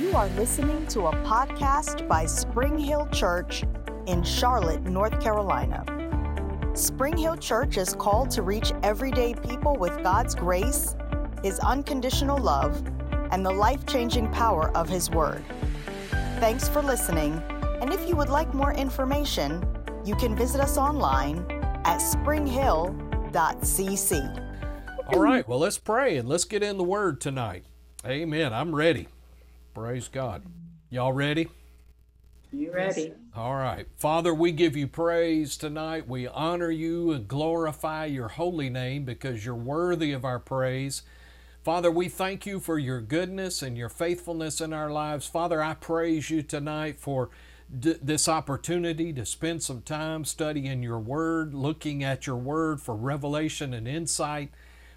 You are listening to a podcast by Spring Hill Church in Charlotte, North Carolina. Spring Hill Church is called to reach everyday people with God's grace, His unconditional love, and the life changing power of His Word. Thanks for listening, and if you would like more information, you can visit us online at springhill.cc. All right, well, let's pray and let's get in the Word tonight. Amen. I'm ready. Praise God. Y'all ready? You ready? All right. Father, we give you praise tonight. We honor you and glorify your holy name because you're worthy of our praise. Father, we thank you for your goodness and your faithfulness in our lives. Father, I praise you tonight for d- this opportunity to spend some time studying your word, looking at your word for revelation and insight.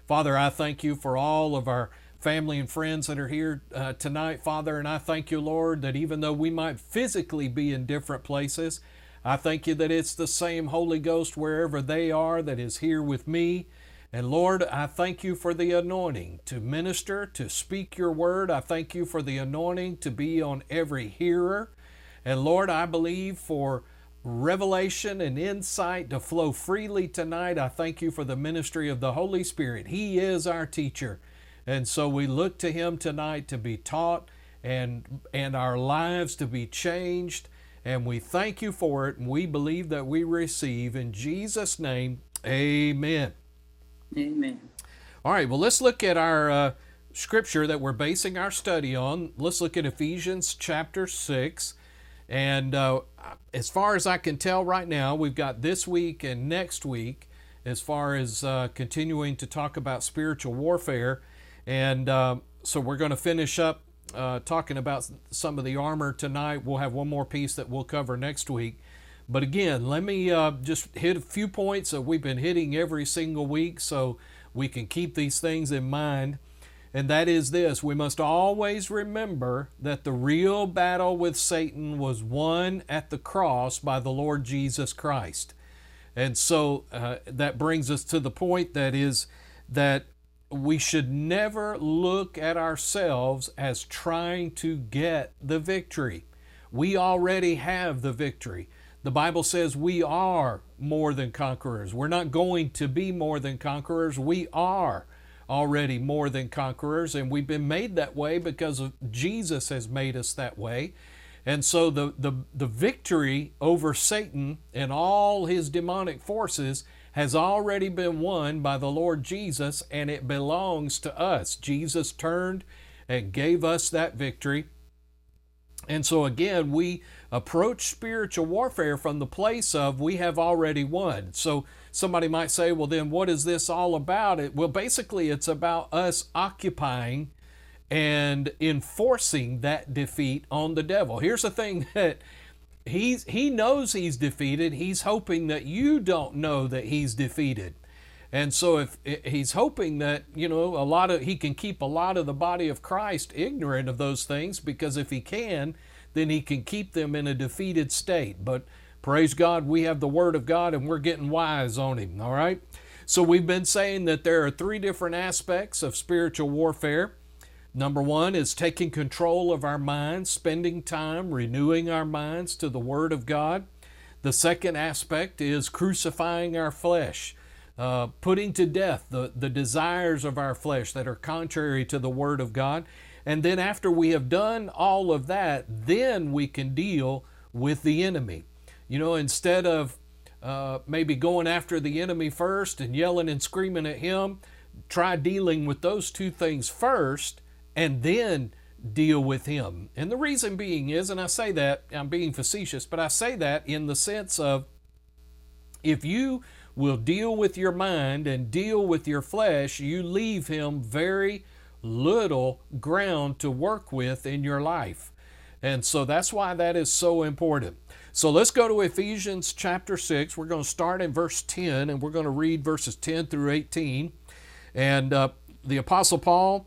Father, I thank you for all of our family and friends that are here uh, tonight, Father. And I thank you, Lord, that even though we might physically be in different places, I thank you that it's the same Holy Ghost wherever they are that is here with me. And Lord, I thank you for the anointing to minister, to speak your word. I thank you for the anointing to be on every hearer. And Lord, I believe for revelation and insight to flow freely tonight. I thank you for the ministry of the Holy Spirit. He is our teacher. And so we look to him tonight to be taught and and our lives to be changed. And we thank you for it and we believe that we receive in Jesus name. Amen. Amen. All right, well let's look at our uh, scripture that we're basing our study on. Let's look at Ephesians chapter 6. And uh, as far as I can tell right now, we've got this week and next week as far as uh, continuing to talk about spiritual warfare. And uh, so we're going to finish up uh, talking about some of the armor tonight. We'll have one more piece that we'll cover next week. But again, let me uh, just hit a few points that we've been hitting every single week so we can keep these things in mind and that is this we must always remember that the real battle with Satan was won at the cross by the Lord Jesus Christ. And so uh, that brings us to the point that is that we should never look at ourselves as trying to get the victory. We already have the victory. The Bible says we are more than conquerors. We're not going to be more than conquerors. We are already more than conquerors, and we've been made that way because of Jesus has made us that way. And so the, the, the victory over Satan and all his demonic forces has already been won by the Lord Jesus, and it belongs to us. Jesus turned and gave us that victory. And so again, we approach spiritual warfare from the place of we have already won. So somebody might say, well, then what is this all about? It well, basically, it's about us occupying and enforcing that defeat on the devil. Here's the thing that he's he knows he's defeated. He's hoping that you don't know that he's defeated. And so if he's hoping that, you know, a lot of he can keep a lot of the body of Christ ignorant of those things because if he can, then he can keep them in a defeated state. But praise God, we have the Word of God and we're getting wise on him, all right? So we've been saying that there are three different aspects of spiritual warfare. Number one is taking control of our minds, spending time renewing our minds to the Word of God. The second aspect is crucifying our flesh, uh, putting to death the, the desires of our flesh that are contrary to the Word of God. And then after we have done all of that, then we can deal with the enemy. You know, instead of uh, maybe going after the enemy first and yelling and screaming at him, try dealing with those two things first and then deal with him. And the reason being is, and I say that, I'm being facetious, but I say that in the sense of if you will deal with your mind and deal with your flesh, you leave him very little ground to work with in your life. And so that's why that is so important. So let's go to Ephesians chapter 6. We're going to start in verse 10 and we're going to read verses 10 through 18. And uh, the Apostle Paul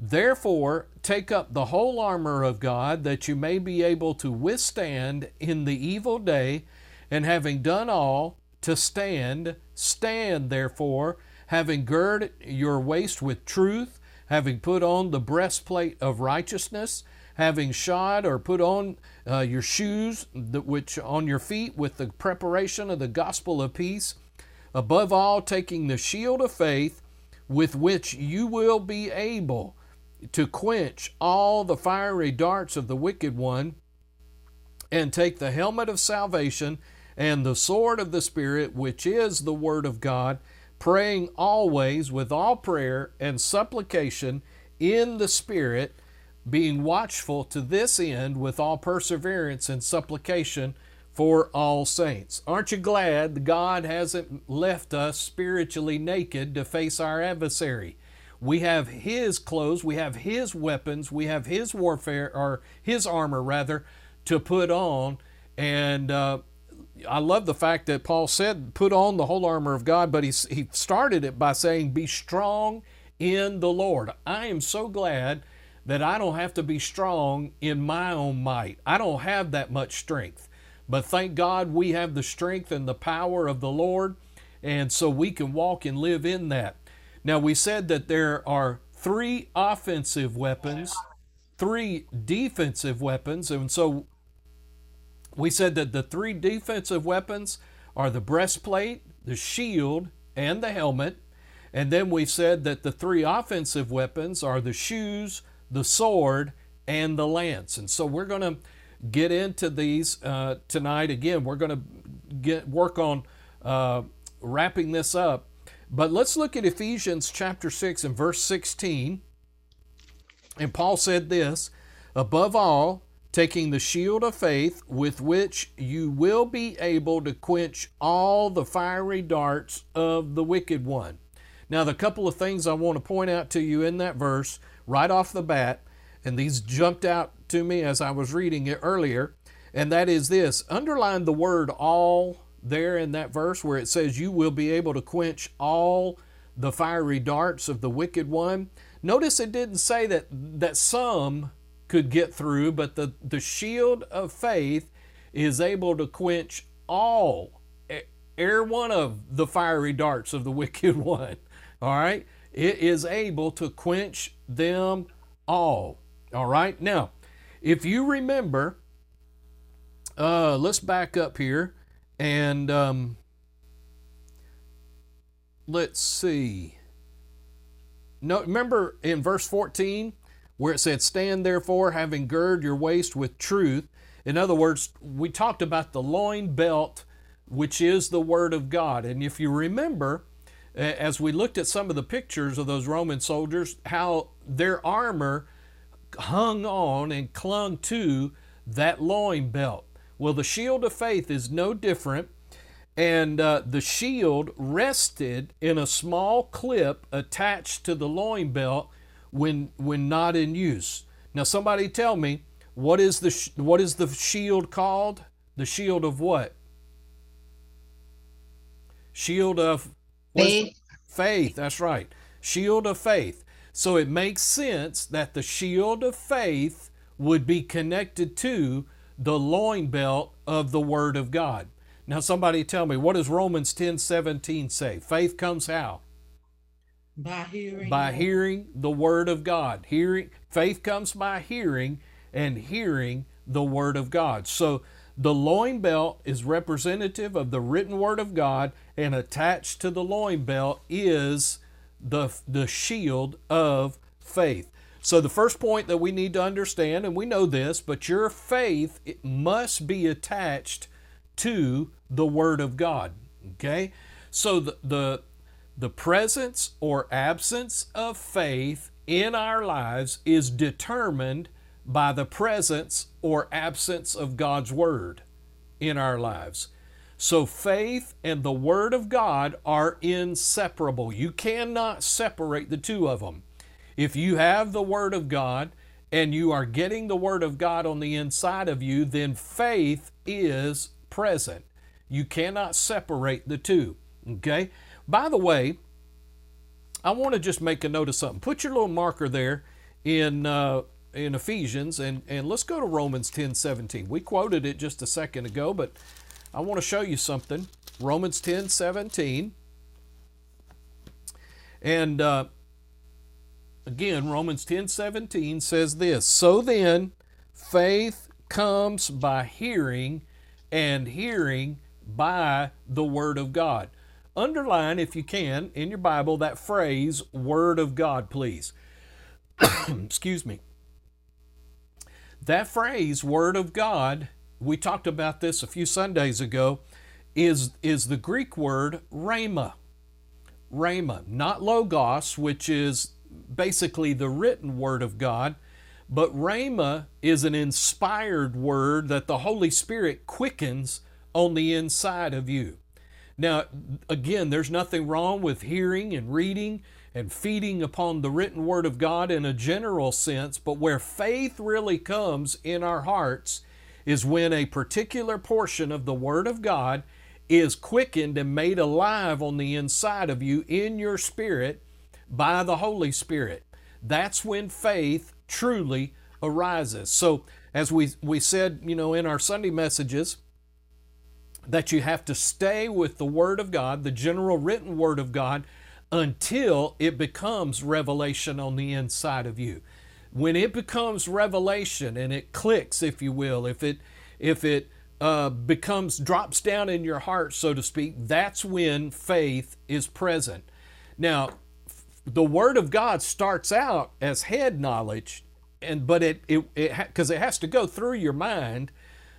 Therefore, take up the whole armor of God that you may be able to withstand in the evil day, and having done all, to stand. Stand, therefore, having girded your waist with truth, having put on the breastplate of righteousness, having shod or put on uh, your shoes, which on your feet with the preparation of the gospel of peace. Above all, taking the shield of faith, with which you will be able to quench all the fiery darts of the wicked one, and take the helmet of salvation and the sword of the Spirit, which is the Word of God, praying always with all prayer and supplication in the Spirit, being watchful to this end with all perseverance and supplication for all saints. Aren't you glad God hasn't left us spiritually naked to face our adversary? We have His clothes, we have His weapons, we have His warfare, or His armor rather, to put on. And uh, I love the fact that Paul said, put on the whole armor of God, but he, he started it by saying, be strong in the Lord. I am so glad that I don't have to be strong in my own might. I don't have that much strength. But thank God we have the strength and the power of the Lord, and so we can walk and live in that. Now, we said that there are three offensive weapons, three defensive weapons, and so we said that the three defensive weapons are the breastplate, the shield, and the helmet. And then we said that the three offensive weapons are the shoes, the sword, and the lance. And so we're going to get into these uh, tonight. Again, we're going to get work on uh, wrapping this up but let's look at Ephesians chapter 6 and verse 16. And Paul said this Above all, taking the shield of faith with which you will be able to quench all the fiery darts of the wicked one. Now, the couple of things I want to point out to you in that verse right off the bat, and these jumped out to me as I was reading it earlier, and that is this underline the word all there in that verse where it says, You will be able to quench all the fiery darts of the wicked one. Notice it didn't say that, that some could get through, but the, the shield of faith is able to quench all, every one of the fiery darts of the wicked one. All right? It is able to quench them all. All right? Now, if you remember, uh, let's back up here. And um, let's see. No, remember in verse 14 where it said, Stand therefore, having girded your waist with truth. In other words, we talked about the loin belt, which is the Word of God. And if you remember, as we looked at some of the pictures of those Roman soldiers, how their armor hung on and clung to that loin belt. Well, the shield of faith is no different. And uh, the shield rested in a small clip attached to the loin belt when, when not in use. Now, somebody tell me, what is the, sh- what is the shield called? The shield of what? Shield of faith. Faith, that's right. Shield of faith. So it makes sense that the shield of faith would be connected to the loin belt of the Word of God. Now, somebody tell me, what does Romans 10 17 say? Faith comes how? By hearing. By hearing the Word of God. Hearing, faith comes by hearing, and hearing the Word of God. So, the loin belt is representative of the written Word of God, and attached to the loin belt is the, the shield of faith. So, the first point that we need to understand, and we know this, but your faith it must be attached to the Word of God. Okay? So, the, the, the presence or absence of faith in our lives is determined by the presence or absence of God's Word in our lives. So, faith and the Word of God are inseparable. You cannot separate the two of them. If you have the Word of God and you are getting the Word of God on the inside of you, then faith is present. You cannot separate the two. Okay? By the way, I want to just make a note of something. Put your little marker there in uh, in Ephesians and, and let's go to Romans 10 17. We quoted it just a second ago, but I want to show you something. Romans 10 17. And uh, again, Romans 10 17 says this So then, faith comes by hearing, and hearing by the Word of God. Underline, if you can, in your Bible that phrase, Word of God, please. Excuse me. That phrase, Word of God, we talked about this a few Sundays ago, is, is the Greek word rhema. Rhema, not logos, which is basically the written word of God, but rhema is an inspired word that the Holy Spirit quickens on the inside of you. Now, again, there's nothing wrong with hearing and reading and feeding upon the written word of God in a general sense, but where faith really comes in our hearts is when a particular portion of the word of God is quickened and made alive on the inside of you in your spirit by the Holy Spirit. That's when faith truly arises. So, as we, we said, you know, in our Sunday messages, that you have to stay with the Word of God, the general written Word of God, until it becomes revelation on the inside of you. When it becomes revelation and it clicks, if you will, if it if it uh, becomes drops down in your heart, so to speak, that's when faith is present. Now, the Word of God starts out as head knowledge, and but it it because it, it has to go through your mind,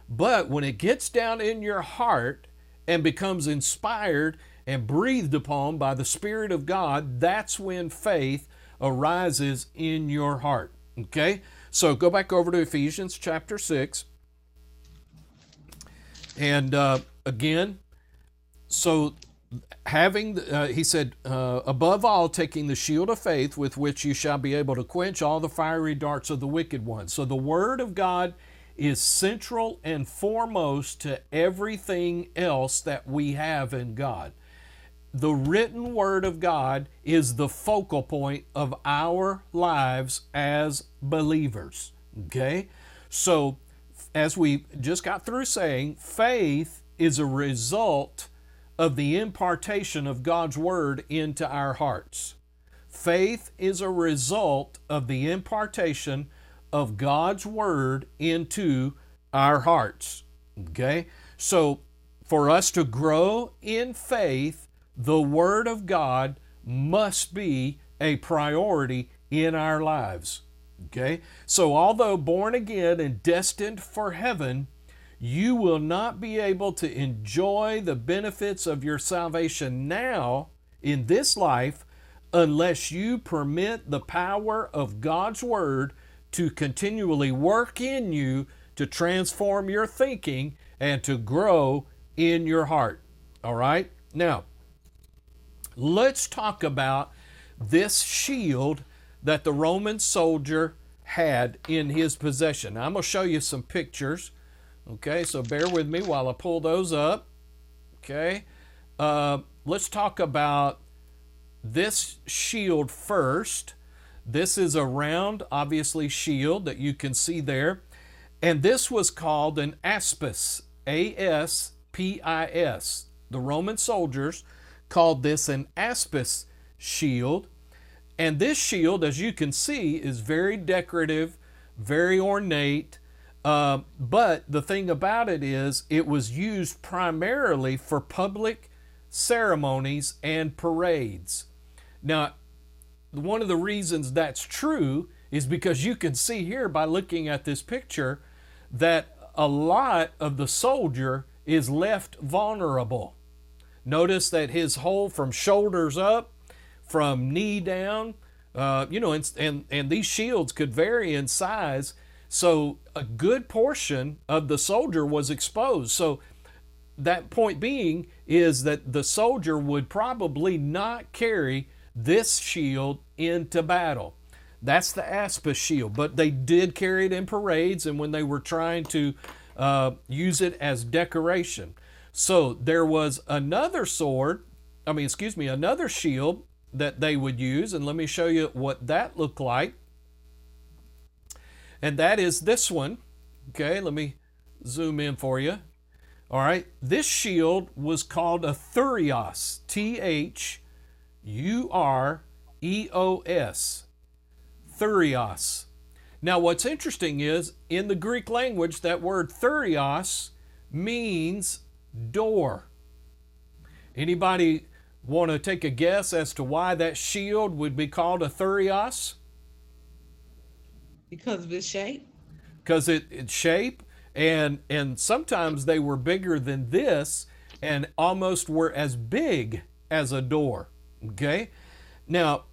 but when it gets down in your heart and becomes inspired and breathed upon by the Spirit of God, that's when faith arises in your heart. Okay? So go back over to Ephesians chapter 6. And uh, again, so having, uh, he said, uh, above all, taking the shield of faith with which you shall be able to quench all the fiery darts of the wicked one. So the Word of God is central and foremost to everything else that we have in God. The written Word of God is the focal point of our lives as believers. Okay? So, as we just got through saying, faith is a result of the impartation of God's Word into our hearts. Faith is a result of the impartation of God's Word into our hearts. Okay? So, for us to grow in faith, the Word of God must be a priority in our lives. Okay? So, although born again and destined for heaven, you will not be able to enjoy the benefits of your salvation now in this life unless you permit the power of God's Word to continually work in you to transform your thinking and to grow in your heart. All right? Now, let's talk about this shield that the Roman soldier had in his possession. Now, I'm going to show you some pictures. Okay, so bear with me while I pull those up. Okay, uh, let's talk about this shield first. This is a round, obviously, shield that you can see there. And this was called an aspis, A S P I S. The Roman soldiers called this an aspis shield. And this shield, as you can see, is very decorative, very ornate. Uh, but the thing about it is, it was used primarily for public ceremonies and parades. Now, one of the reasons that's true is because you can see here by looking at this picture that a lot of the soldier is left vulnerable. Notice that his hole from shoulders up, from knee down, uh, you know, and, and, and these shields could vary in size. So a good portion of the soldier was exposed. So that point being is that the soldier would probably not carry this shield into battle. That's the Aspis shield, but they did carry it in parades and when they were trying to uh, use it as decoration. So there was another sword, I mean, excuse me, another shield that they would use, and let me show you what that looked like. And that is this one. Okay, let me zoom in for you. All right, this shield was called a thureos, T H U R E O S. Thurios. Now, what's interesting is in the Greek language, that word thureos means door. Anybody want to take a guess as to why that shield would be called a thureos? Because of its shape. Because it, its shape and and sometimes they were bigger than this and almost were as big as a door. Okay? Now,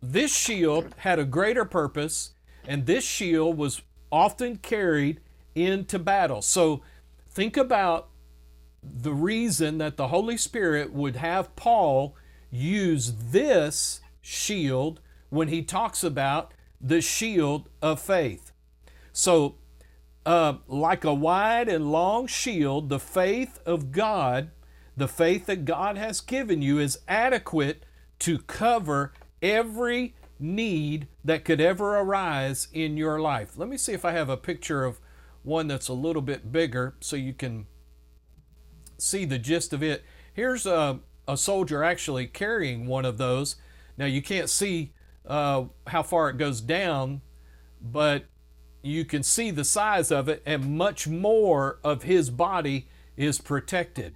this shield had a greater purpose, and this shield was often carried into battle. So think about the reason that the Holy Spirit would have Paul use this shield when he talks about the shield of faith. So, uh, like a wide and long shield, the faith of God, the faith that God has given you, is adequate to cover every need that could ever arise in your life. Let me see if I have a picture of one that's a little bit bigger so you can see the gist of it. Here's a, a soldier actually carrying one of those. Now you can't see uh, how far it goes down, but you can see the size of it, and much more of his body is protected.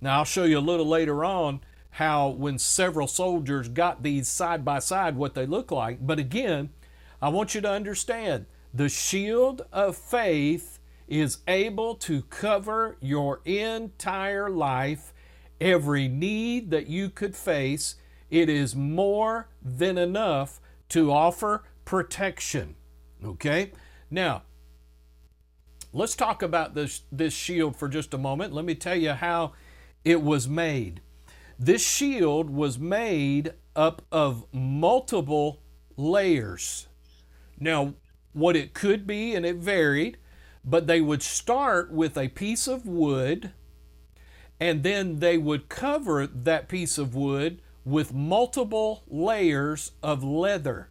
Now, I'll show you a little later on how, when several soldiers got these side by side, what they look like. But again, I want you to understand the shield of faith is able to cover your entire life, every need that you could face. It is more than enough to offer protection. Okay? Now, let's talk about this, this shield for just a moment. Let me tell you how it was made. This shield was made up of multiple layers. Now, what it could be, and it varied, but they would start with a piece of wood and then they would cover that piece of wood with multiple layers of leather.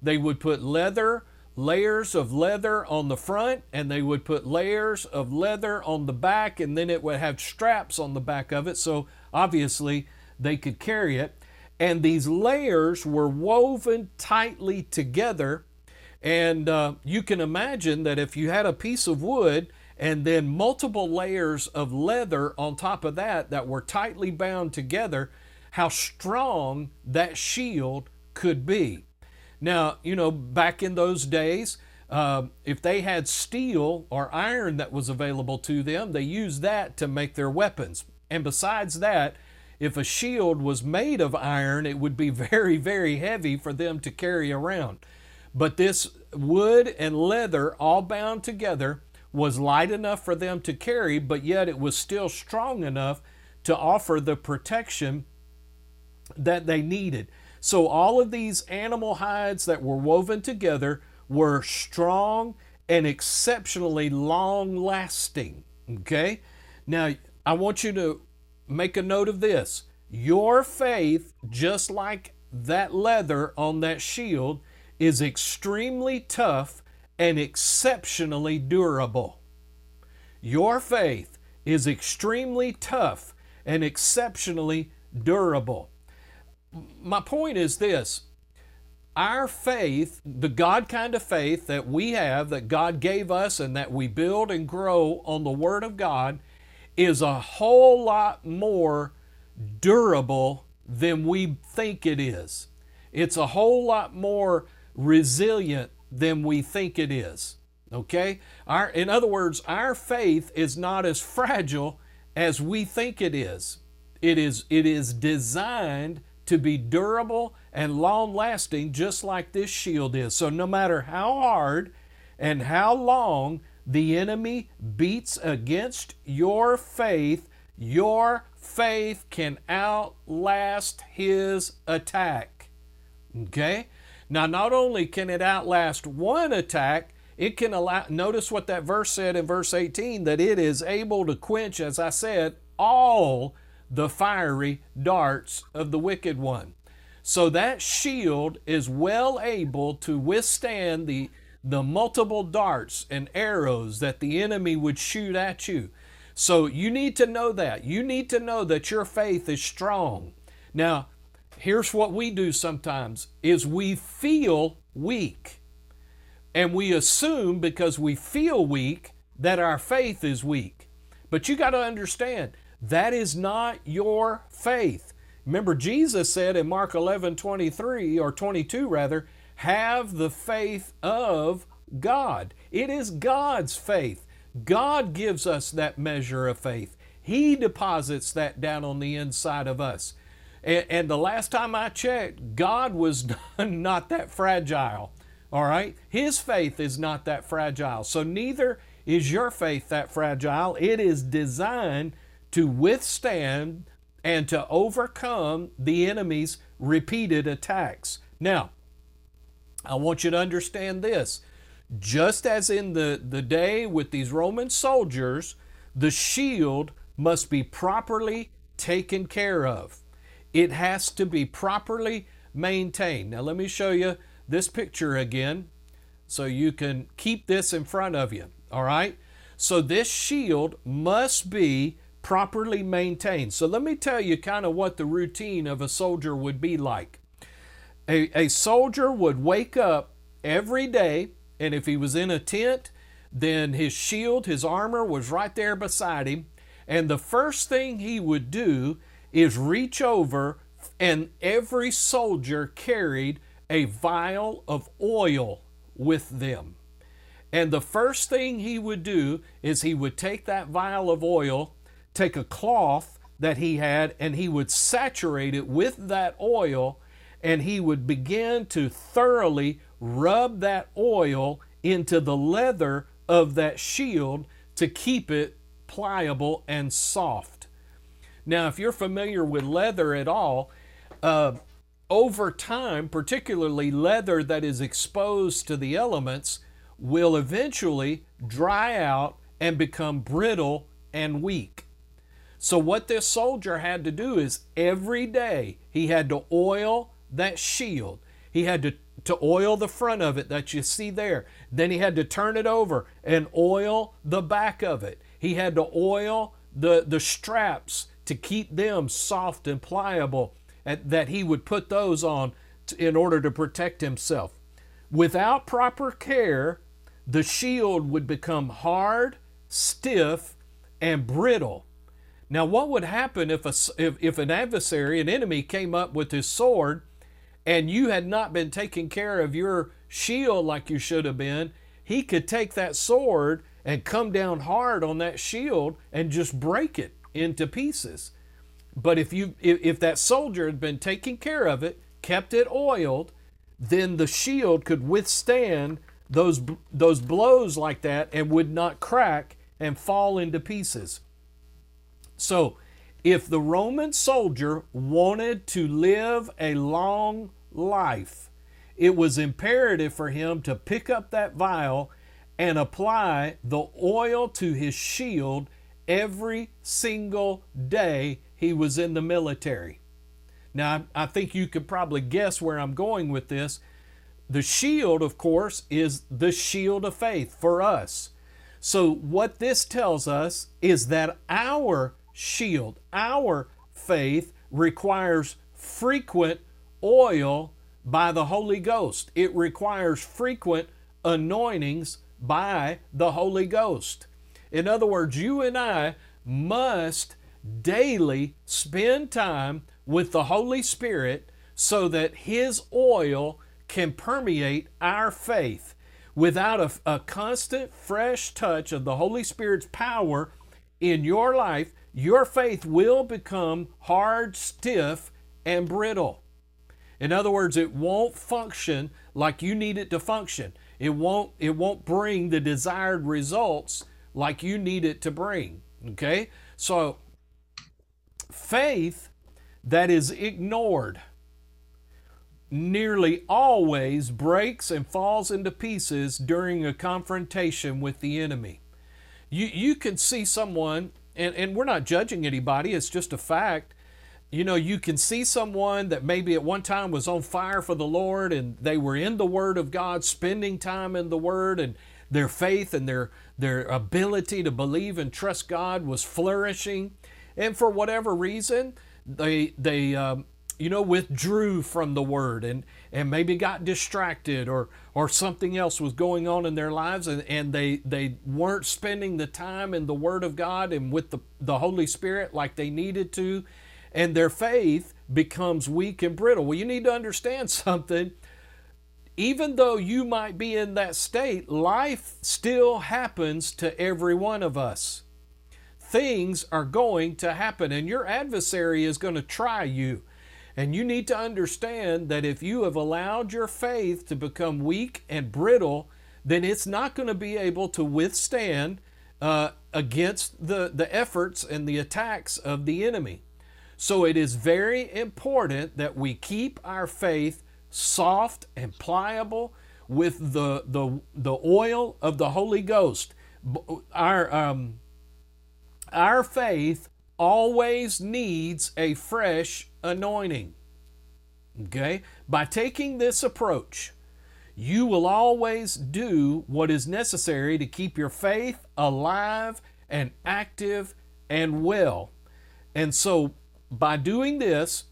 They would put leather, layers of leather on the front, and they would put layers of leather on the back, and then it would have straps on the back of it. So obviously they could carry it. And these layers were woven tightly together and uh, you can imagine that if you had a piece of wood and then multiple layers of leather on top of that that were tightly bound together, how strong that shield could be. Now, you know, back in those days, uh, if they had steel or iron that was available to them, they used that to make their weapons. And besides that, if a shield was made of iron, it would be very, very heavy for them to carry around. But this wood and leather, all bound together, was light enough for them to carry, but yet it was still strong enough to offer the protection that they needed. So, all of these animal hides that were woven together were strong and exceptionally long lasting. Okay? Now, I want you to make a note of this. Your faith, just like that leather on that shield, is extremely tough and exceptionally durable. Your faith is extremely tough and exceptionally durable. My point is this our faith, the God kind of faith that we have, that God gave us, and that we build and grow on the Word of God, is a whole lot more durable than we think it is. It's a whole lot more resilient than we think it is. Okay? Our, in other words, our faith is not as fragile as we think it is. It is, it is designed to be durable and long lasting, just like this shield is. So, no matter how hard and how long the enemy beats against your faith, your faith can outlast his attack. Okay? Now, not only can it outlast one attack, it can allow, notice what that verse said in verse 18 that it is able to quench, as I said, all the fiery darts of the wicked one. So that shield is well able to withstand the, the multiple darts and arrows that the enemy would shoot at you. So you need to know that. You need to know that your faith is strong. Now, here's what we do sometimes is we feel weak. And we assume because we feel weak that our faith is weak. But you got to understand, that is not your faith. Remember, Jesus said in Mark 11 23 or 22 rather, have the faith of God. It is God's faith. God gives us that measure of faith. He deposits that down on the inside of us. And, and the last time I checked, God was not that fragile. All right? His faith is not that fragile. So neither is your faith that fragile. It is designed to withstand and to overcome the enemy's repeated attacks. Now, I want you to understand this. Just as in the, the day with these Roman soldiers, the shield must be properly taken care of. It has to be properly maintained. Now, let me show you this picture again so you can keep this in front of you. All right? So, this shield must be properly maintained. So, let me tell you kind of what the routine of a soldier would be like. A, a soldier would wake up every day and if he was in a tent, then his shield, his armor was right there beside him. And the first thing he would do is reach over, and every soldier carried a vial of oil with them. And the first thing he would do is he would take that vial of oil, take a cloth that he had, and he would saturate it with that oil, and he would begin to thoroughly rub that oil into the leather of that shield to keep it pliable and soft. Now, if you're familiar with leather at all, uh, over time, particularly leather that is exposed to the elements, will eventually dry out and become brittle and weak. So, what this soldier had to do is every day he had to oil that shield. He had to to oil the front of it that you see there. Then he had to turn it over and oil the back of it. He had to oil the, the straps to keep them soft and pliable, and that he would put those on in order to protect himself. Without proper care, the shield would become hard, stiff, and brittle. Now, what would happen if, a, if, if an adversary, an enemy, came up with his sword and you had not been taking care of your shield like you should have been, he could take that sword and come down hard on that shield and just break it into pieces. But if you if, if that soldier had been taking care of it, kept it oiled, then the shield could withstand those those blows like that and would not crack and fall into pieces. So, if the Roman soldier wanted to live a long life, it was imperative for him to pick up that vial and apply the oil to his shield every single day he was in the military. Now, I think you could probably guess where I'm going with this. The shield, of course, is the shield of faith for us. So, what this tells us is that our shield. Our faith requires frequent oil by the Holy Ghost, it requires frequent anointings by the Holy Ghost. In other words, you and I must daily spend time with the Holy Spirit so that His oil can permeate our faith. Without a, a constant, fresh touch of the Holy Spirit's power in your life, your faith will become hard, stiff, and brittle. In other words, it won't function like you need it to function. It won't, it won't bring the desired results like you need it to bring. Okay? So, faith that is ignored nearly always breaks and falls into pieces during a confrontation with the enemy. You, you can see someone, and, and we're not judging anybody, it's just a fact. You know, you can see someone that maybe at one time was on fire for the Lord and they were in the Word of God, spending time in the Word, and their faith and their, their ability to believe and trust God was flourishing. And for whatever reason, they, they um, you know, withdrew from the word and, and maybe got distracted or, or something else was going on in their lives and, and they, they weren't spending the time in the word of God and with the, the Holy Spirit like they needed to, and their faith becomes weak and brittle. Well, you need to understand something. Even though you might be in that state, life still happens to every one of us. Things are going to happen, and your adversary is going to try you. And you need to understand that if you have allowed your faith to become weak and brittle, then it's not going to be able to withstand uh, against the, the efforts and the attacks of the enemy. So it is very important that we keep our faith soft and pliable with the, the, the oil of the Holy Ghost. Our, um, our faith always needs a fresh anointing. Okay? By taking this approach, you will always do what is necessary to keep your faith alive and active and well. And so, by doing this,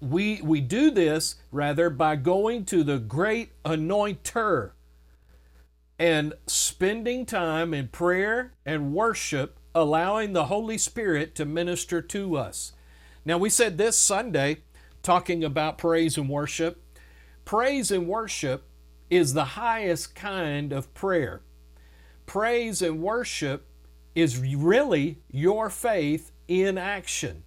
we, we do this rather by going to the great anointer and spending time in prayer and worship allowing the Holy Spirit to minister to us. Now, we said this Sunday, talking about praise and worship. Praise and worship is the highest kind of prayer. Praise and worship is really your faith in action.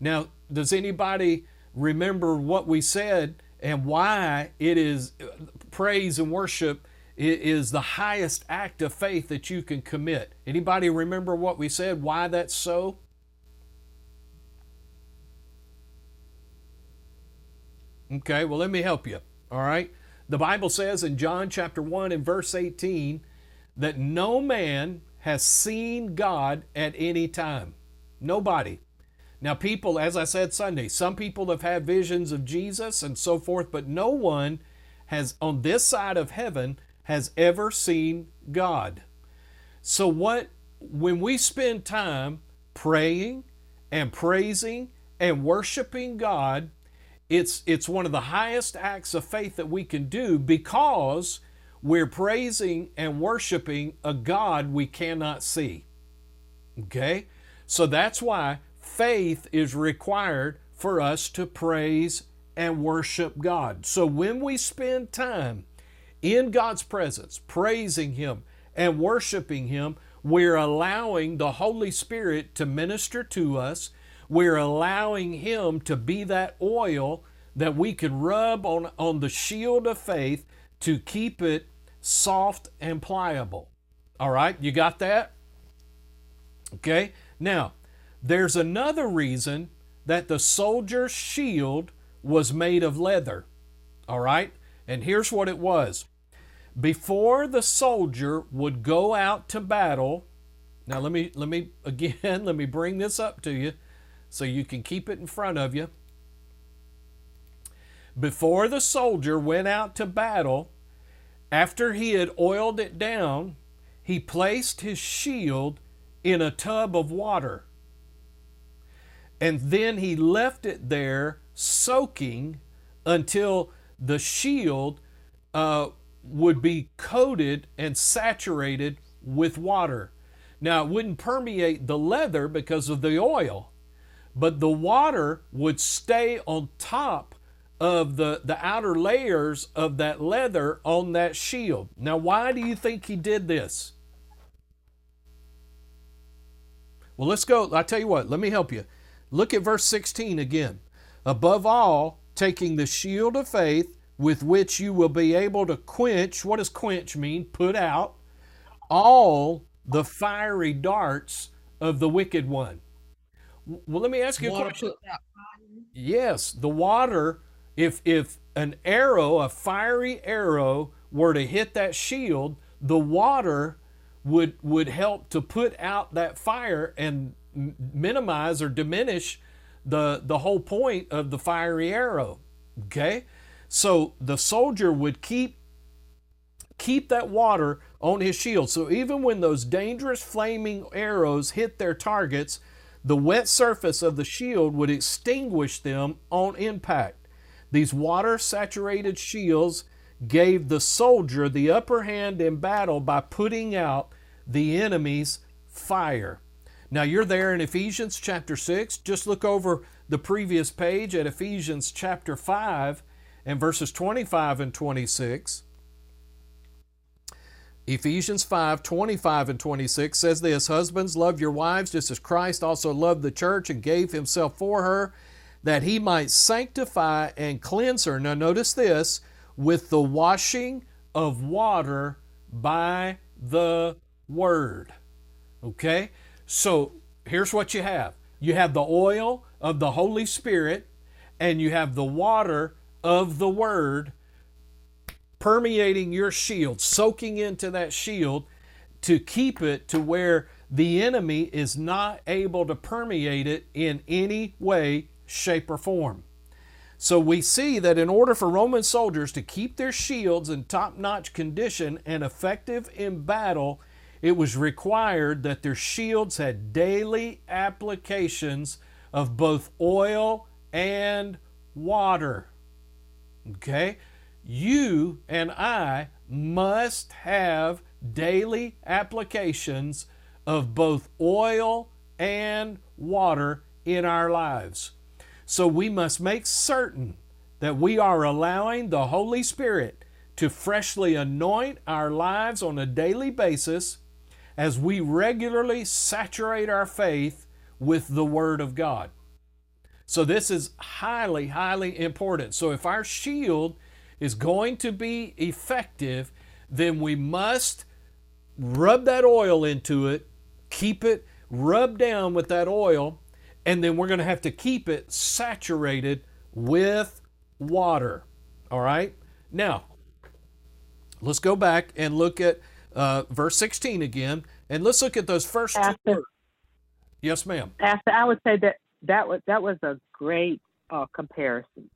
Now, does anybody remember what we said and why it is praise and worship is the highest act of faith that you can commit. Anybody remember what we said, why that's so? Okay, well, let me help you. All right. The Bible says in John chapter 1 and verse 18 that no man has seen God at any time. Nobody. Now, people, as I said Sunday, some people have had visions of Jesus and so forth, but no one has on this side of heaven has ever seen God. So, what when we spend time praying and praising and worshiping God, it's it's one of the highest acts of faith that we can do because we're praising and worshiping a God we cannot see. Okay? So that's why faith is required for us to praise and worship God. So when we spend time in God's presence, praising Him and worshiping Him, we're allowing the Holy Spirit to minister to us. We're allowing Him to be that oil that we can rub on, on the shield of faith to keep it soft and pliable. All right, you got that? Okay, now there's another reason that the soldier's shield was made of leather. All right, and here's what it was before the soldier would go out to battle now let me let me again let me bring this up to you so you can keep it in front of you. Before the soldier went out to battle after he had oiled it down he placed his shield in a tub of water. And then he left it there soaking until the shield uh, would be coated and saturated with water. Now, it wouldn't permeate the leather because of the oil, but the water would stay on top of the, the outer layers of that leather on that shield. Now, why do you think he did this? Well, let's go. I tell you what, let me help you. Look at verse 16 again. Above all, taking the shield of faith with which you will be able to quench what does quench mean? Put out all the fiery darts of the wicked one. Well, let me ask you a question. put out fire. Yes, the water If if an arrow, a fiery arrow, were to hit that shield, the water would would help to put out that fire and m- minimize or diminish the the whole point of the fiery arrow. Okay? So the soldier would keep keep that water on his shield. So even when those dangerous flaming arrows hit their targets, the wet surface of the shield would extinguish them on impact. These water saturated shields gave the soldier the upper hand in battle by putting out the enemy's fire. Now you're there in Ephesians chapter 6. Just look over the previous page at Ephesians chapter 5 and verses 25 and 26. Ephesians 5 25 and 26 says this Husbands, love your wives just as Christ also loved the church and gave himself for her, that he might sanctify and cleanse her. Now, notice this with the washing of water by the word. Okay? So, here's what you have you have the oil of the Holy Spirit, and you have the water of the word permeating your shield, soaking into that shield to keep it to where the enemy is not able to permeate it in any way, shape, or form. So we see that in order for Roman soldiers to keep their shields in top notch condition and effective in battle, it was required that their shields had daily applications of both oil and water. Okay? You and I must have daily applications of both oil and water in our lives. So we must make certain that we are allowing the Holy Spirit to freshly anoint our lives on a daily basis as we regularly saturate our faith with the Word of God. So, this is highly, highly important. So, if our shield is going to be effective, then we must rub that oil into it, keep it rubbed down with that oil, and then we're going to have to keep it saturated with water. All right? Now, let's go back and look at uh, verse 16 again, and let's look at those first two words. Yes, ma'am. Pastor, I would say that that was that was a great uh, comparison.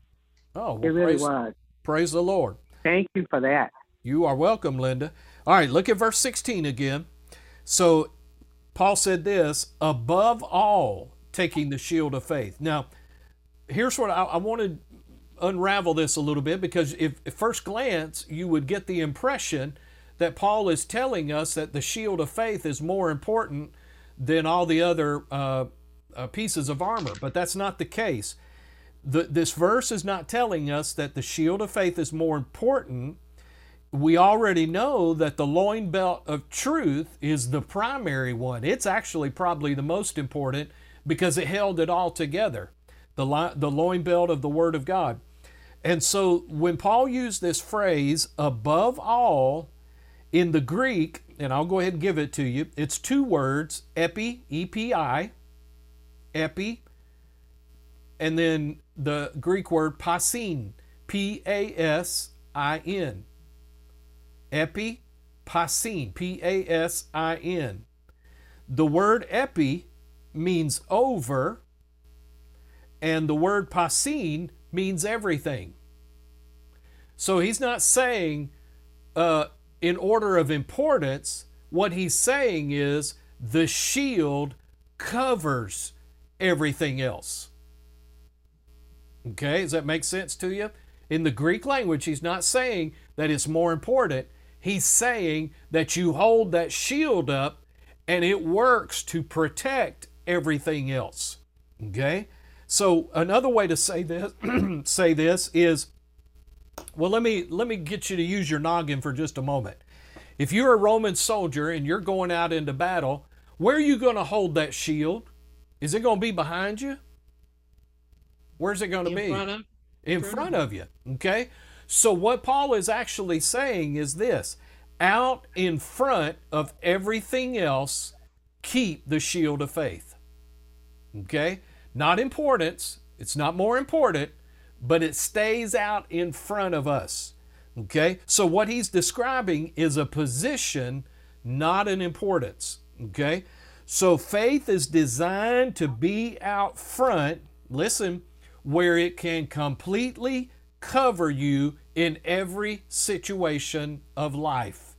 Oh, It really was. Praise the Lord. Thank you for that. You are welcome, Linda. All right, look at verse 16 again. So, Paul said this above all, taking the shield of faith. Now, here's what I, I want to unravel this a little bit because if at first glance you would get the impression that Paul is telling us that the shield of faith is more important than all the other uh, uh, pieces of armor, but that's not the case. The, this verse is not telling us that the shield of faith is more important. We already know that the loin belt of truth is the primary one. It's actually probably the most important because it held it all together. The, the loin belt of the Word of God. And so when Paul used this phrase, above all, in the Greek, and I'll go ahead and give it to you, it's two words, epi, E P I, epi, and then the Greek word pasin, P A S I N. Epi, pasin, P A S I N. The word epi means over, and the word pasin means everything. So he's not saying uh, in order of importance, what he's saying is the shield covers everything else. Okay, does that make sense to you? In the Greek language, he's not saying that it's more important. He's saying that you hold that shield up and it works to protect everything else. Okay? So another way to say this say this is well let me let me get you to use your noggin for just a moment. If you're a Roman soldier and you're going out into battle, where are you going to hold that shield? Is it going to be behind you? Where's it going to be? front of in front of you. Okay? So, what Paul is actually saying is this out in front of everything else, keep the shield of faith. Okay? Not importance, it's not more important, but it stays out in front of us. Okay? So what he's describing is a position, not an importance. Okay? So faith is designed to be out front, listen, where it can completely cover you in every situation of life.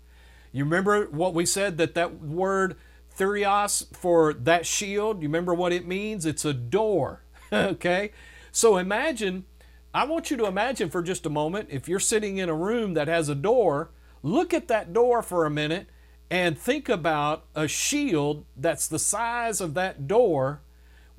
You remember what we said that that word thureos for that shield, you remember what it means? It's a door. okay? So imagine, I want you to imagine for just a moment if you're sitting in a room that has a door, look at that door for a minute and think about a shield that's the size of that door.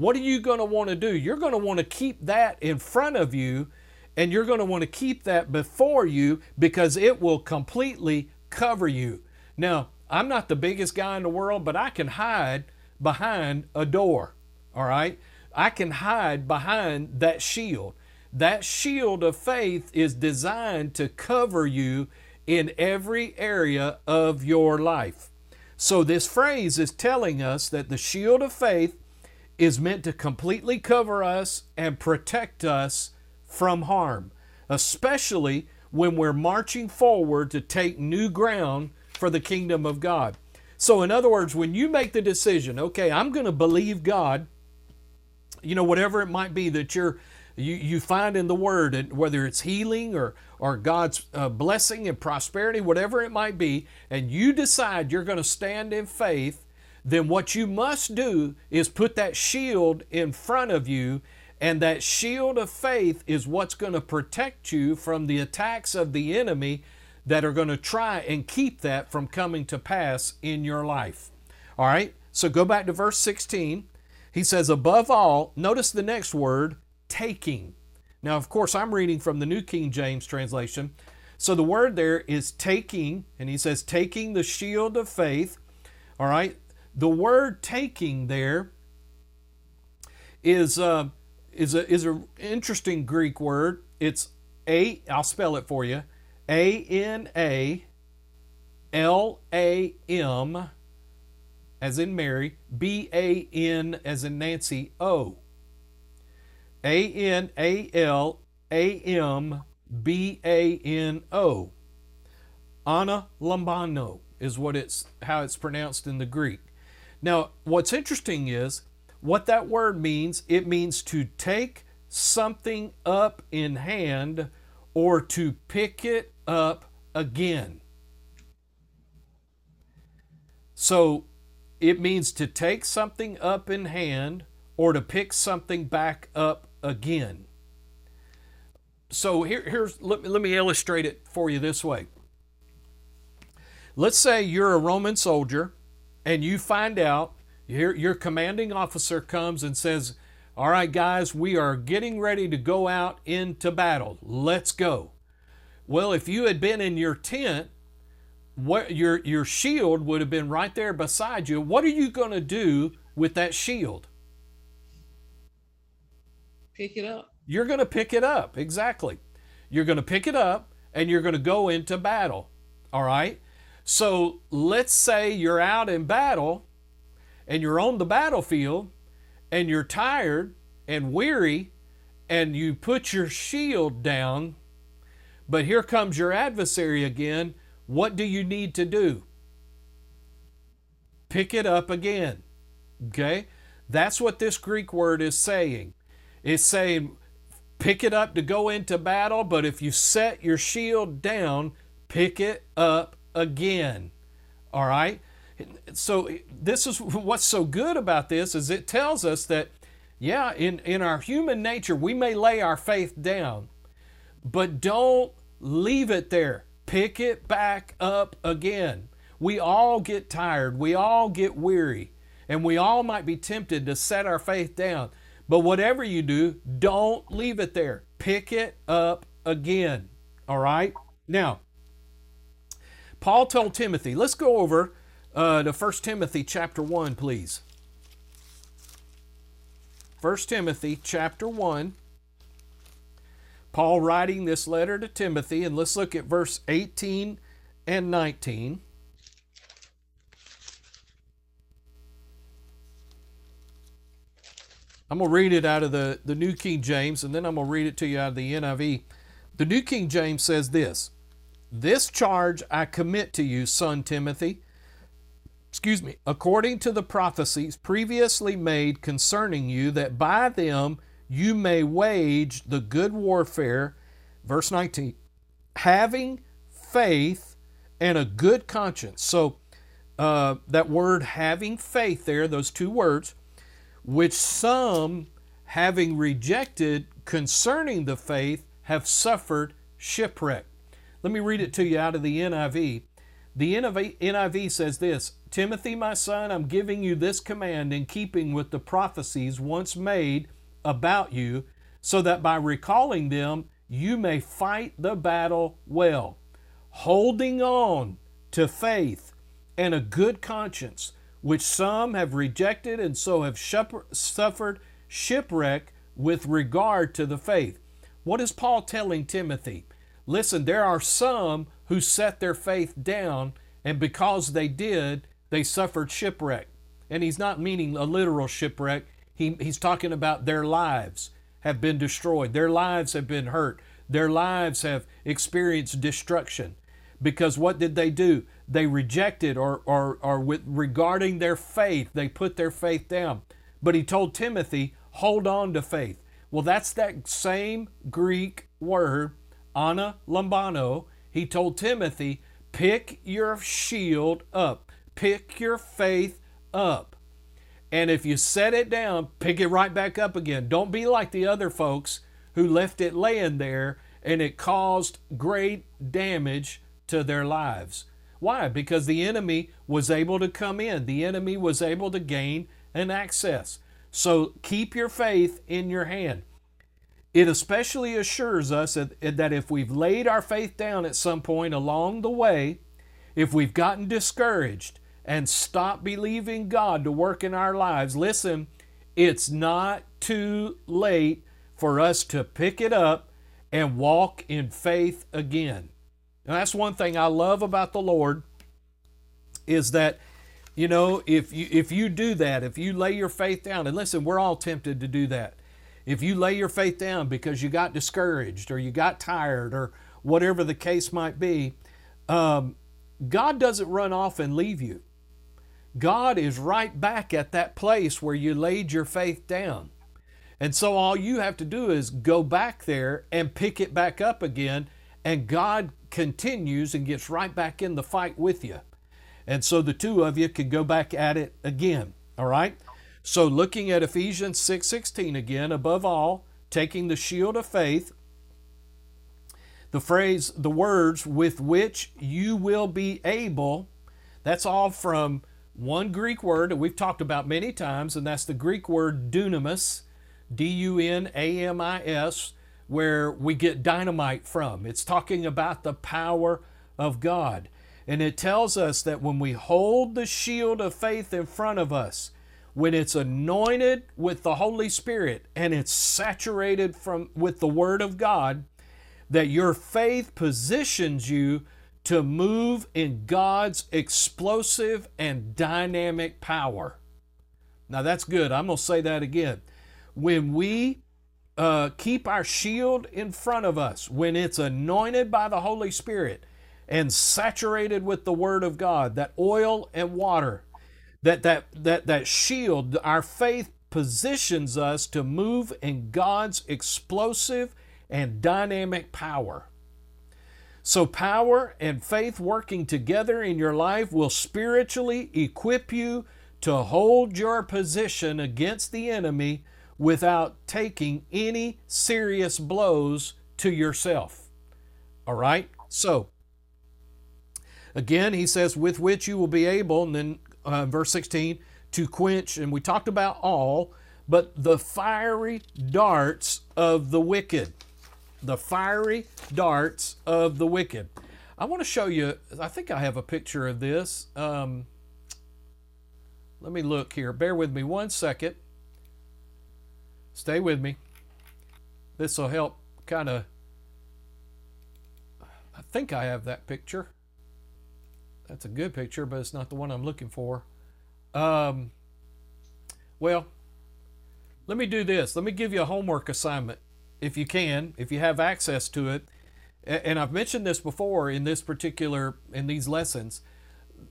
What are you going to want to do? You're going to want to keep that in front of you and you're going to want to keep that before you because it will completely cover you. Now, I'm not the biggest guy in the world, but I can hide behind a door. All right? I can hide behind that shield. That shield of faith is designed to cover you in every area of your life. So, this phrase is telling us that the shield of faith is meant to completely cover us and protect us from harm, especially when we're marching forward to take new ground for the kingdom of God. So, in other words, when you make the decision, okay, I'm going to believe God, you know, whatever it might be that you're you, you find in the Word, and whether it's healing or or God's uh, blessing and prosperity, whatever it might be, and you decide you're going to stand in faith, then what you must do is put that shield in front of you and that shield of faith is what's going to protect you from the attacks of the enemy that are going to try and keep that from coming to pass in your life. All right, so go back to verse 16. He says, above all, notice the next word, taking. Now, of course, I'm reading from the New King James translation. So the word there is taking, and he says, taking the shield of faith. All right, the word taking there is. Uh, is a is an interesting Greek word. It's a I'll spell it for you. A N A L A M as in Mary, B A N as in Nancy, O. A N A L A M B A N O. Anna Lambano is what it's how it's pronounced in the Greek. Now, what's interesting is what that word means, it means to take something up in hand or to pick it up again. So it means to take something up in hand or to pick something back up again. So here, here's let me, let me illustrate it for you this way. Let's say you're a Roman soldier and you find out your, your commanding officer comes and says, All right, guys, we are getting ready to go out into battle. Let's go. Well, if you had been in your tent, what your your shield would have been right there beside you. What are you going to do with that shield? Pick it up. You're going to pick it up. Exactly. You're going to pick it up and you're going to go into battle. All right? So, let's say you're out in battle and you're on the battlefield and you're tired and weary and you put your shield down, but here comes your adversary again, what do you need to do? Pick it up again. Okay? That's what this Greek word is saying. It's saying, pick it up to go into battle, but if you set your shield down, pick it up again. All right? so this is what's so good about this is it tells us that yeah in, in our human nature we may lay our faith down but don't leave it there. Pick it back up again. We all get tired. We all get weary. And we all might be tempted to set our faith down. But whatever you do don't leave it there. Pick it up again all right? Now paul told timothy let's go over uh, to 1 Timothy chapter 1, please. 1 Timothy chapter 1. Paul writing this letter to Timothy, and let's look at verse 18 and 19. I'm going to read it out of the, the New King James, and then I'm going to read it to you out of the NIV. The New King James says this This charge I commit to you, son Timothy, excuse me, according to the prophecies previously made concerning you, that by them you may wage the good warfare, verse 19, having faith and a good conscience. So, uh, that word having faith there, those two words, which some, having rejected concerning the faith, have suffered shipwreck. Let me read it to you out of the NIV. The NIV, says this Timothy, my son, I'm giving you this command in keeping with the prophecies once made about you, so that by recalling them, you may fight the battle well, holding on to faith and a good conscience which some have rejected and so have suffered shipwreck with regard to the faith. What is Paul telling Timothy? Listen, there are some who set their faith down, and because they did, they suffered shipwreck. And he's not meaning a literal shipwreck, he, he's talking about their lives have been destroyed, their lives have been hurt, their lives have experienced destruction. Because what did they do? They rejected or, or, or with regarding their faith, they put their faith down. But he told Timothy, hold on to faith. Well, that's that same Greek word, ana lambano. He told Timothy, pick your shield up, pick your faith up. And if you set it down, pick it right back up again. Don't be like the other folks who left it laying there and it caused great damage to their lives. Why? Because the enemy was able to come in, the enemy was able to gain an access. So keep your faith in your hand. It especially assures us that, if we've laid our faith down at some point along the way, if we've gotten discouraged and stopped believing God to work in our lives, listen, it's not too late for us to pick it up and walk in faith again. That's one thing I love about the Lord is that you know if you if you do that, if you lay your faith down and listen, we're all tempted to do that. If you lay your faith down because you got discouraged or you got tired or whatever the case might be, um, God doesn't run off and leave you. God is right back at that place where you laid your faith down. And so all you have to do is go back there and pick it back up again, and God continues and gets right back in the fight with you. And so the two of you can go back at it again. All right? So looking at Ephesians 6:16 again, above all, taking the shield of faith, the phrase, the words with which you will be able, that's all from one Greek word that we've talked about many times, and that's the Greek word dunamis, D U N A M I S, where we get dynamite from. It's talking about the power of God. And it tells us that when we hold the shield of faith in front of us, when it's anointed with the Holy Spirit and it's saturated from with the word of God, that your faith positions you to move in God's explosive and dynamic power. Now that's good. I'm going to say that again. When we uh, keep our shield in front of us when it's anointed by the Holy Spirit and saturated with the Word of God, that oil and water, that, that, that, that shield, our faith positions us to move in God's explosive and dynamic power. So, power and faith working together in your life will spiritually equip you to hold your position against the enemy without taking any serious blows to yourself. All right? So, again, he says, with which you will be able, and then uh, verse 16, to quench, and we talked about all, but the fiery darts of the wicked. The fiery darts of the wicked. I want to show you, I think I have a picture of this. Um, let me look here. Bear with me one second. Stay with me. This will help kind of. I think I have that picture. That's a good picture, but it's not the one I'm looking for. Um, well, let me do this. Let me give you a homework assignment if you can, if you have access to it. And I've mentioned this before in this particular in these lessons.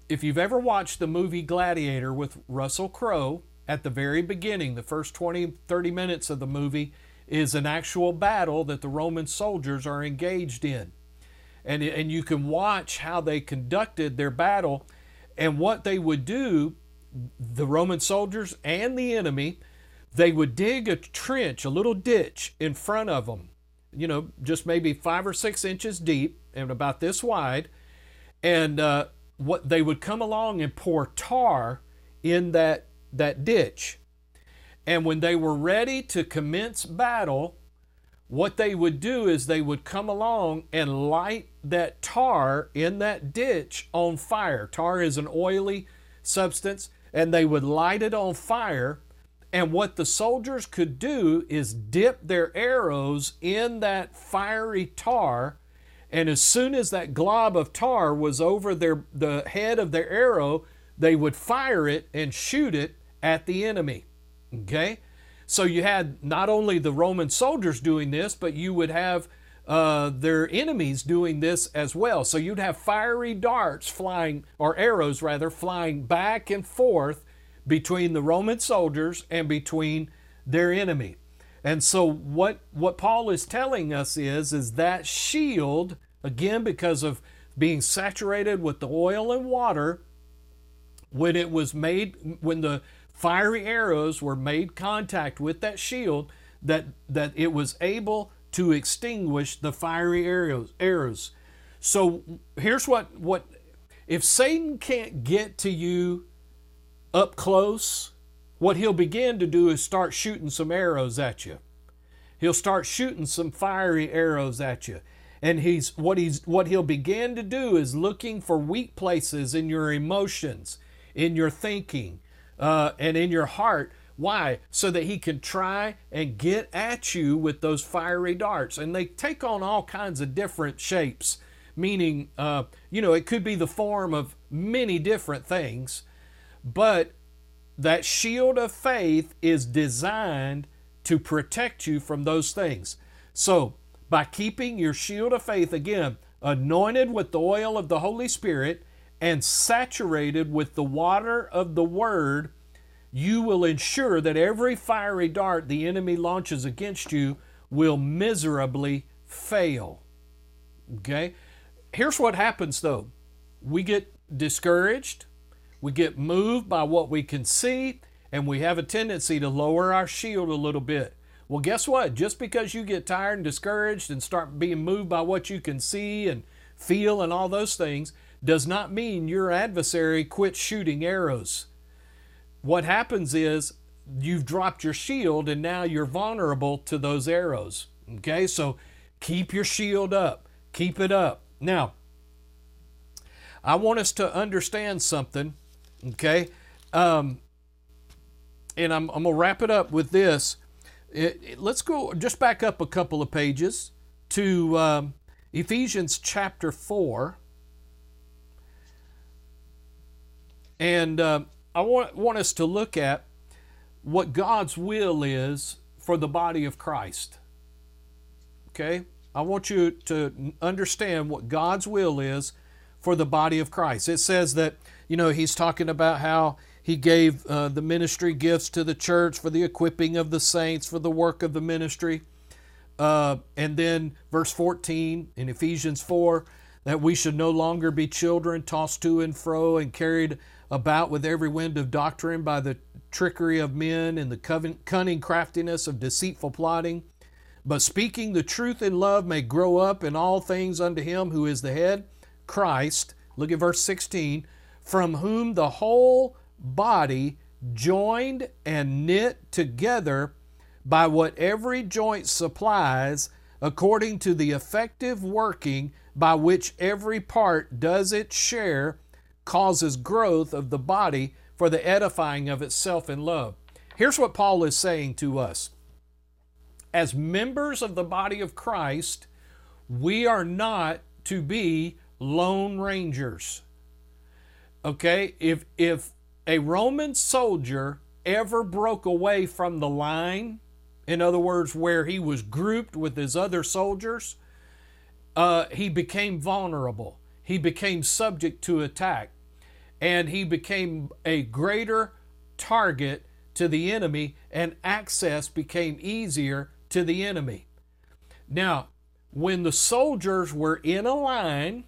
If you've ever watched the movie Gladiator with Russell Crowe, at the very beginning, the first 20 30 minutes of the movie is an actual battle that the Roman soldiers are engaged in. And and you can watch how they conducted their battle and what they would do the Roman soldiers and the enemy, they would dig a trench, a little ditch in front of them, you know, just maybe five or six inches deep and about this wide. And uh, what they would come along and pour tar in that that ditch. And when they were ready to commence battle, what they would do is they would come along and light that tar in that ditch on fire. Tar is an oily substance, and they would light it on fire. And what the soldiers could do is dip their arrows in that fiery tar. And as soon as that glob of tar was over their, the head of their arrow, they would fire it and shoot it at the enemy. Okay? So you had not only the Roman soldiers doing this, but you would have uh, their enemies doing this as well. So you'd have fiery darts flying, or arrows rather, flying back and forth between the Roman soldiers and between their enemy. And so what what Paul is telling us is is that shield again because of being saturated with the oil and water when it was made when the fiery arrows were made contact with that shield that that it was able to extinguish the fiery arrows arrows so here's what what if satan can't get to you up close what he'll begin to do is start shooting some arrows at you he'll start shooting some fiery arrows at you and he's what he's what he'll begin to do is looking for weak places in your emotions in your thinking uh, and in your heart. Why? So that he can try and get at you with those fiery darts. And they take on all kinds of different shapes, meaning, uh, you know, it could be the form of many different things, but that shield of faith is designed to protect you from those things. So, by keeping your shield of faith, again, anointed with the oil of the Holy Spirit, and saturated with the water of the Word, you will ensure that every fiery dart the enemy launches against you will miserably fail. Okay? Here's what happens though we get discouraged, we get moved by what we can see, and we have a tendency to lower our shield a little bit. Well, guess what? Just because you get tired and discouraged and start being moved by what you can see and feel and all those things, does not mean your adversary quits shooting arrows. What happens is you've dropped your shield and now you're vulnerable to those arrows. Okay, so keep your shield up, keep it up. Now, I want us to understand something, okay? Um, and I'm, I'm going to wrap it up with this. It, it, let's go just back up a couple of pages to um, Ephesians chapter 4. And uh, I want, want us to look at what God's will is for the body of Christ. Okay? I want you to understand what God's will is for the body of Christ. It says that, you know, he's talking about how he gave uh, the ministry gifts to the church for the equipping of the saints, for the work of the ministry. Uh, and then verse 14 in Ephesians 4 that we should no longer be children tossed to and fro and carried about with every wind of doctrine by the trickery of men and the cunning craftiness of deceitful plotting. But speaking the truth in love may grow up in all things unto him who is the head, Christ. Look at verse 16. From whom the whole body, joined and knit together by what every joint supplies, according to the effective working by which every part does its share, causes growth of the body for the edifying of itself in love. Here's what Paul is saying to us As members of the body of Christ, we are not to be lone rangers. Okay? If, if a Roman soldier ever broke away from the line, in other words, where he was grouped with his other soldiers, uh, he became vulnerable. He became subject to attack. And he became a greater target to the enemy, and access became easier to the enemy. Now, when the soldiers were in a line,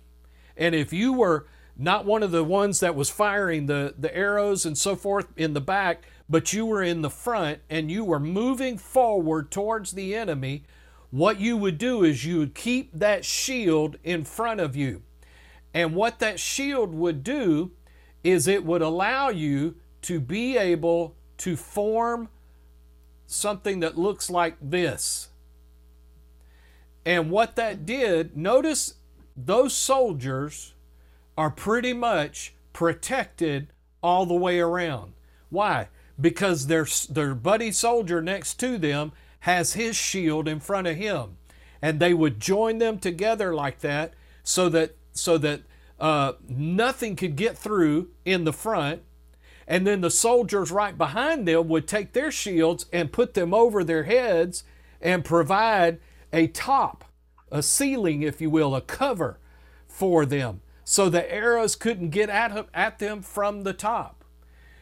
and if you were not one of the ones that was firing the, the arrows and so forth in the back, but you were in the front and you were moving forward towards the enemy, what you would do is you would keep that shield in front of you. And what that shield would do is it would allow you to be able to form something that looks like this. And what that did, notice those soldiers are pretty much protected all the way around. Why? Because their, their buddy soldier next to them has his shield in front of him. And they would join them together like that so that, so that uh, nothing could get through in the front. And then the soldiers right behind them would take their shields and put them over their heads and provide a top, a ceiling, if you will, a cover for them so the arrows couldn't get at, at them from the top.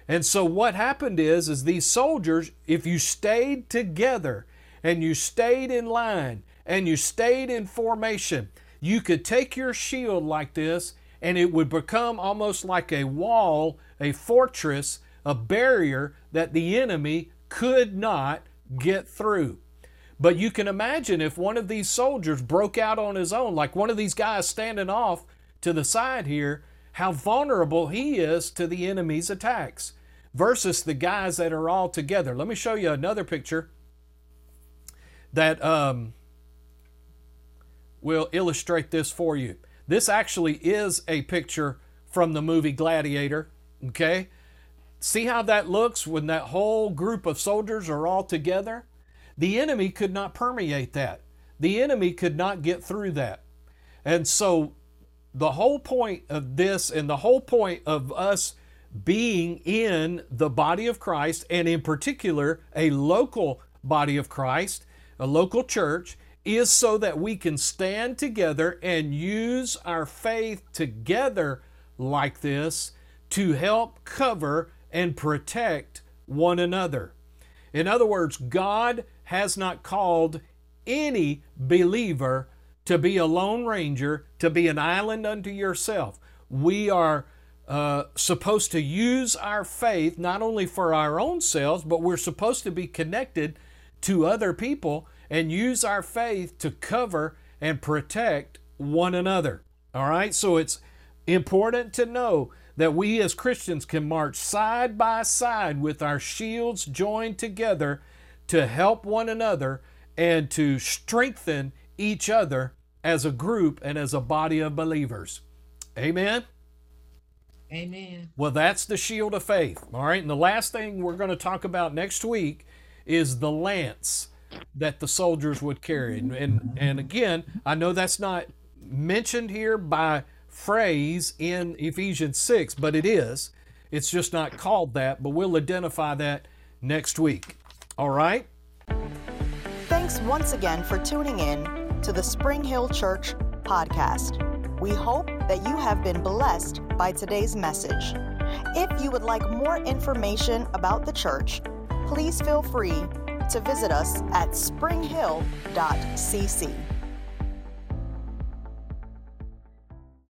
And so what happened is is these soldiers if you stayed together and you stayed in line and you stayed in formation, you could take your shield like this and it would become almost like a wall, a fortress, a barrier that the enemy could not get through. But you can imagine if one of these soldiers broke out on his own, like one of these guys standing off to the side here, how vulnerable he is to the enemy's attacks versus the guys that are all together. Let me show you another picture that um, will illustrate this for you. This actually is a picture from the movie Gladiator. Okay? See how that looks when that whole group of soldiers are all together? The enemy could not permeate that. The enemy could not get through that. And so the whole point of this and the whole point of us being in the body of Christ, and in particular, a local body of Christ, a local church, is so that we can stand together and use our faith together like this to help cover and protect one another. In other words, God has not called any believer to be a lone ranger, to be an island unto yourself. We are uh, supposed to use our faith not only for our own selves, but we're supposed to be connected to other people and use our faith to cover and protect one another. All right, so it's important to know that we as Christians can march side by side with our shields joined together to help one another and to strengthen each other as a group and as a body of believers. Amen. Amen. Well, that's the shield of faith. All right. And the last thing we're going to talk about next week is the lance that the soldiers would carry. And, and, again, I know that's not mentioned here by phrase in Ephesians 6, but it is. It's just not called that, but we'll identify that next week. All right? Thanks once again for tuning in to the Spring Hill Church podcast. We hope that you have been blessed by today's message. If you would like more information about the church, please feel free to visit us at springhill.cc.